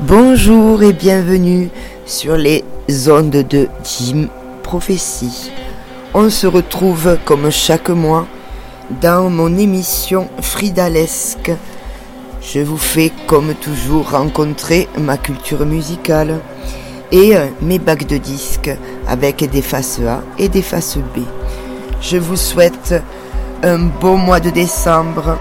Bonjour et bienvenue sur les ondes de Jim Prophétie. On se retrouve comme chaque mois dans mon émission Fridalesque. Je vous fais comme toujours rencontrer ma culture musicale et euh, mes bacs de disques avec des faces A et des faces B. Je vous souhaite un beau mois de décembre.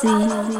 C.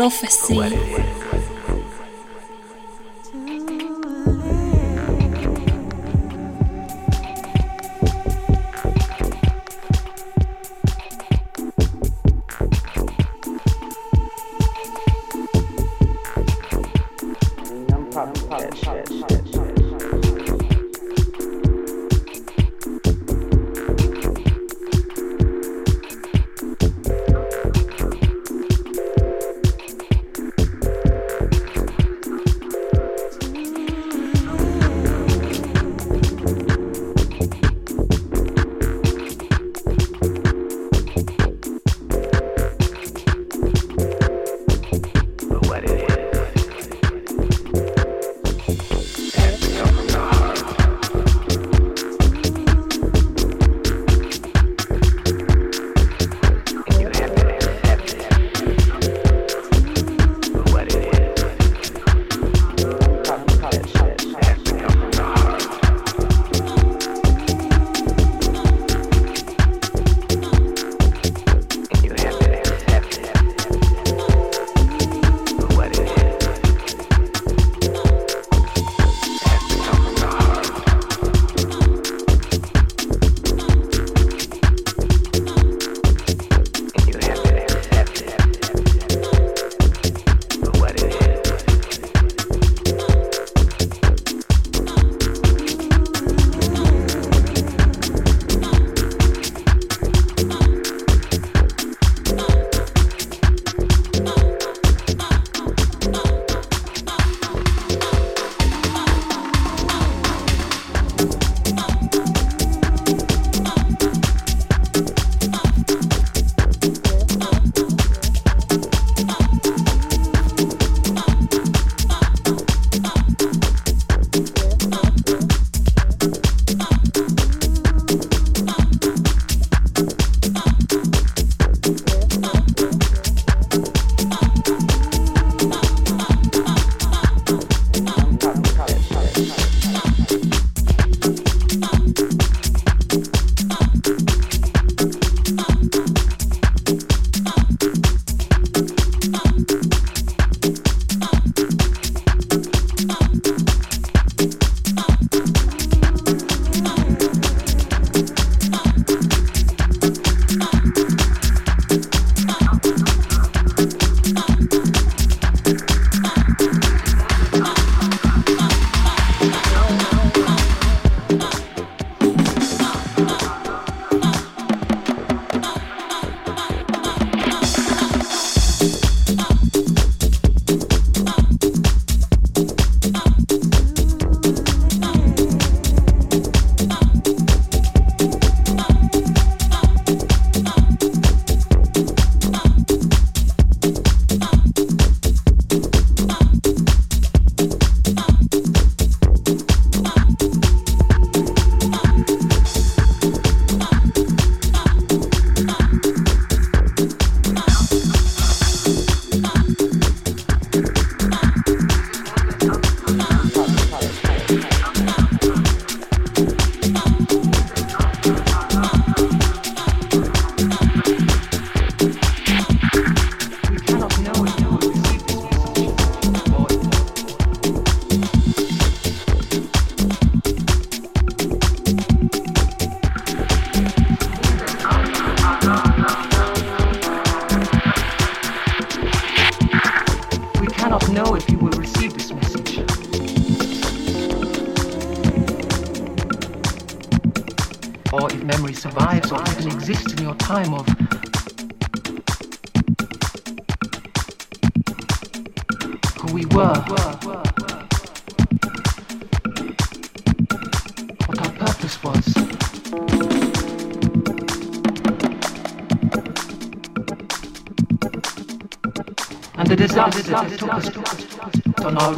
prophecy.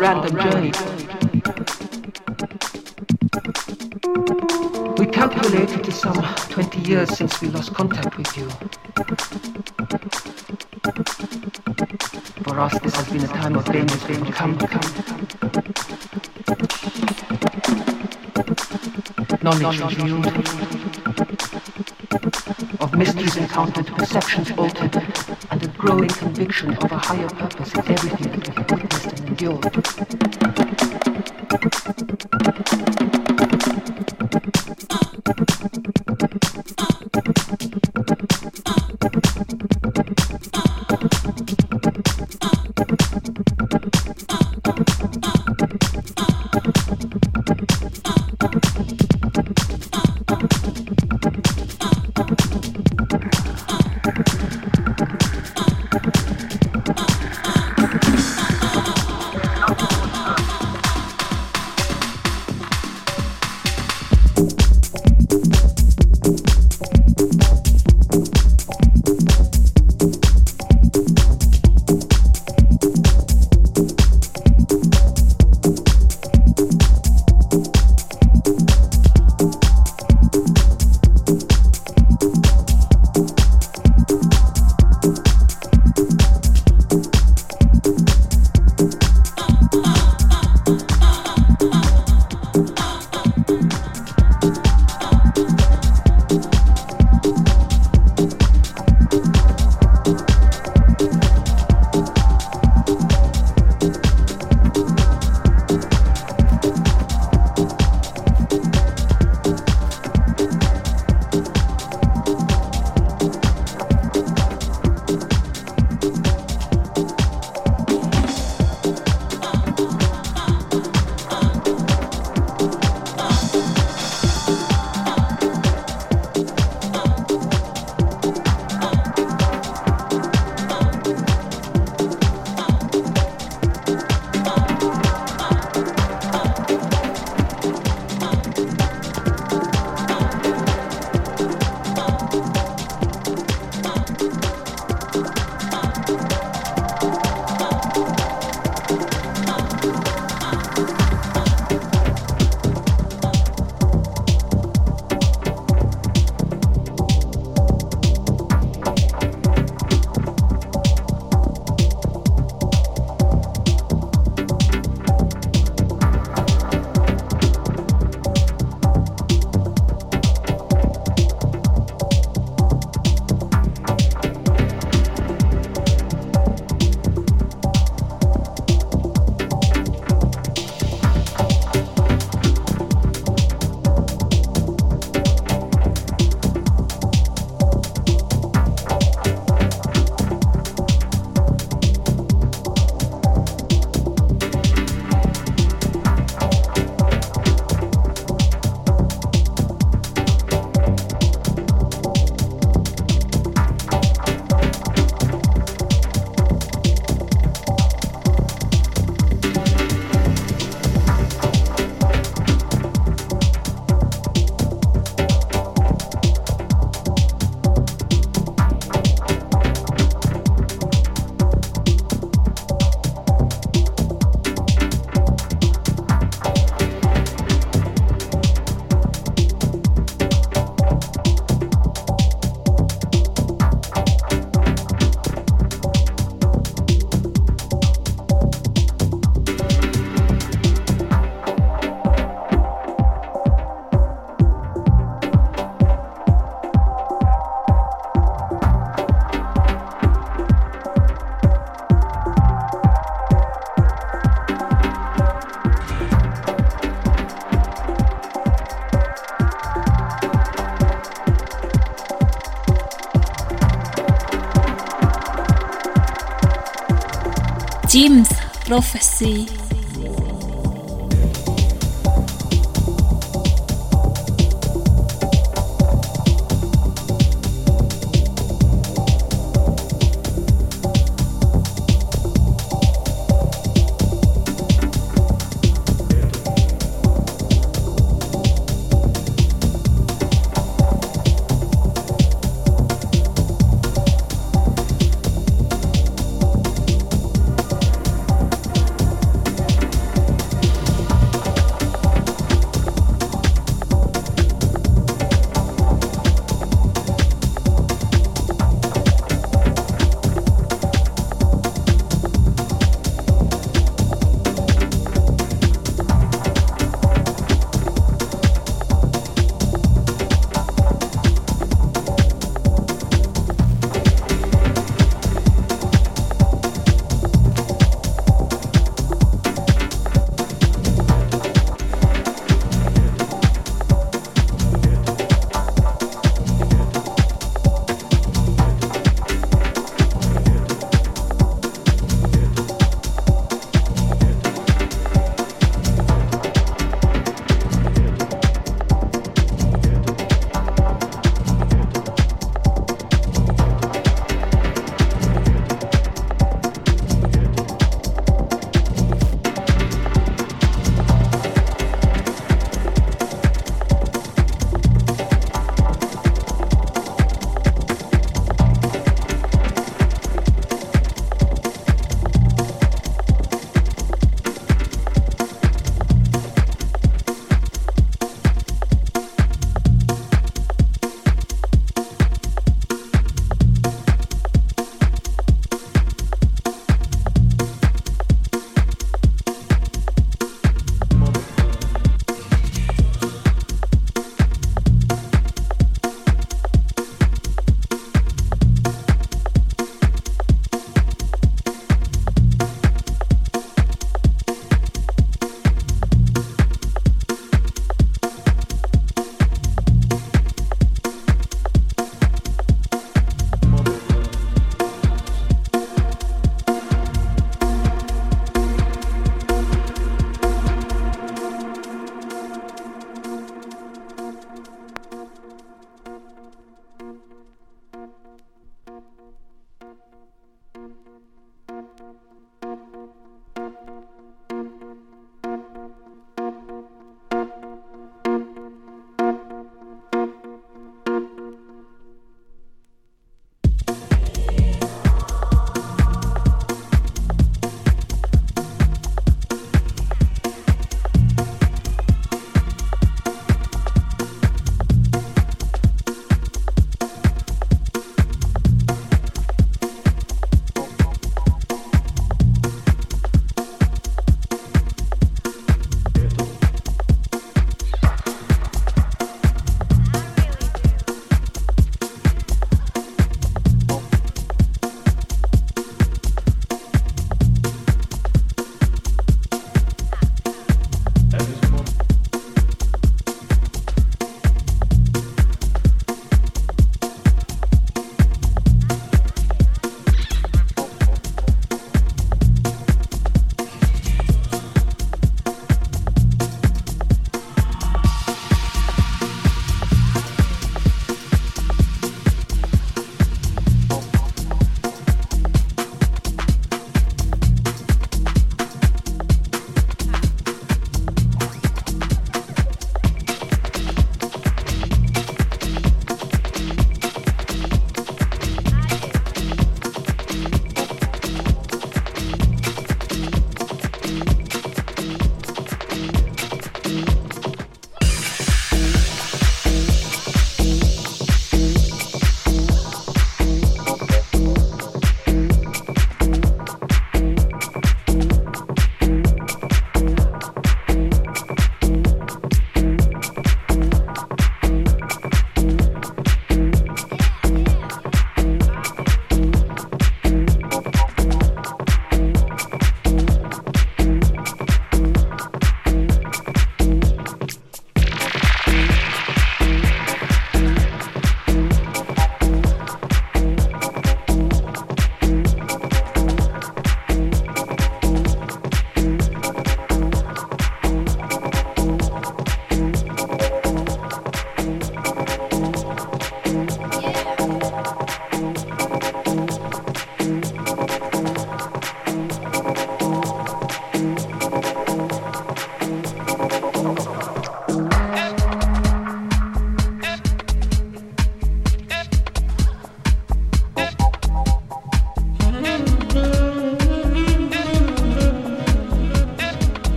Random journey. We calculate it is some 20 years since we lost contact with you. For us, this has been a time of danger, come, come. Knowledge revealed of mysteries encountered, perceptions altered, and a growing conviction of a higher purpose in everything that we witnessed and endured.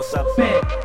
moça pé.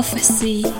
Prophecy.